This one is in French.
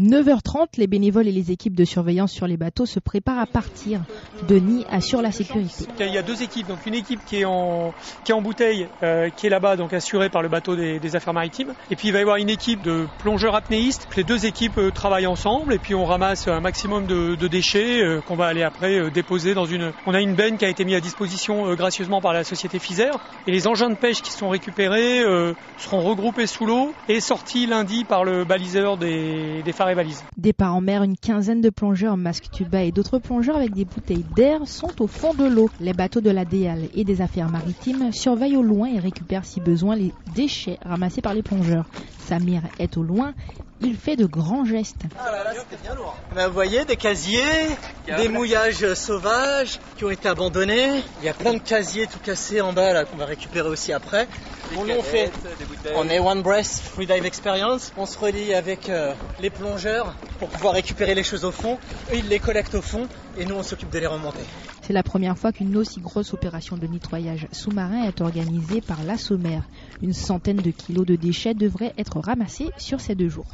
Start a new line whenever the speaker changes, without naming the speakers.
9h30, les bénévoles et les équipes de surveillance sur les bateaux se préparent à partir. Denis assure la sécurité.
Il y a deux équipes, donc une équipe qui est en, bouteille, euh, qui est là-bas, donc assurée par le bateau des, affaires maritimes. Et puis il va y avoir une équipe de plongeurs apnéistes. Les deux équipes euh, travaillent ensemble et puis on ramasse un maximum de, déchets euh, qu'on va aller après déposer dans une. On a une benne qui a été mise à disposition gracieusement par la société Fizer. Et les engins de pêche qui sont récupérés seront regroupés sous l'eau et sortis lundi par le baliseur des, des phares
Départ en mer, une quinzaine de plongeurs masque tuba et d'autres plongeurs avec des bouteilles d'air sont au fond de l'eau. Les bateaux de la DEAL et des affaires maritimes surveillent au loin et récupèrent si besoin les déchets ramassés par les plongeurs. Samir est au loin, il fait de grands gestes.
Ah là là, c'était bien lourd. Ben, vous voyez, des casiers, des mouillages sauvages qui ont été abandonnés. Il y a plein de casiers tout cassés en bas là qu'on va récupérer aussi après. Fait, on est One Breath Free Dive Experience. On se relie avec euh, les plongeurs pour pouvoir récupérer les choses au fond. Eux ils les collectent au fond et nous on s'occupe de les remonter.
C'est la première fois qu'une aussi grosse opération de nettoyage sous-marin est organisée par la. Une centaine de kilos de déchets devraient être ramassés sur ces deux jours.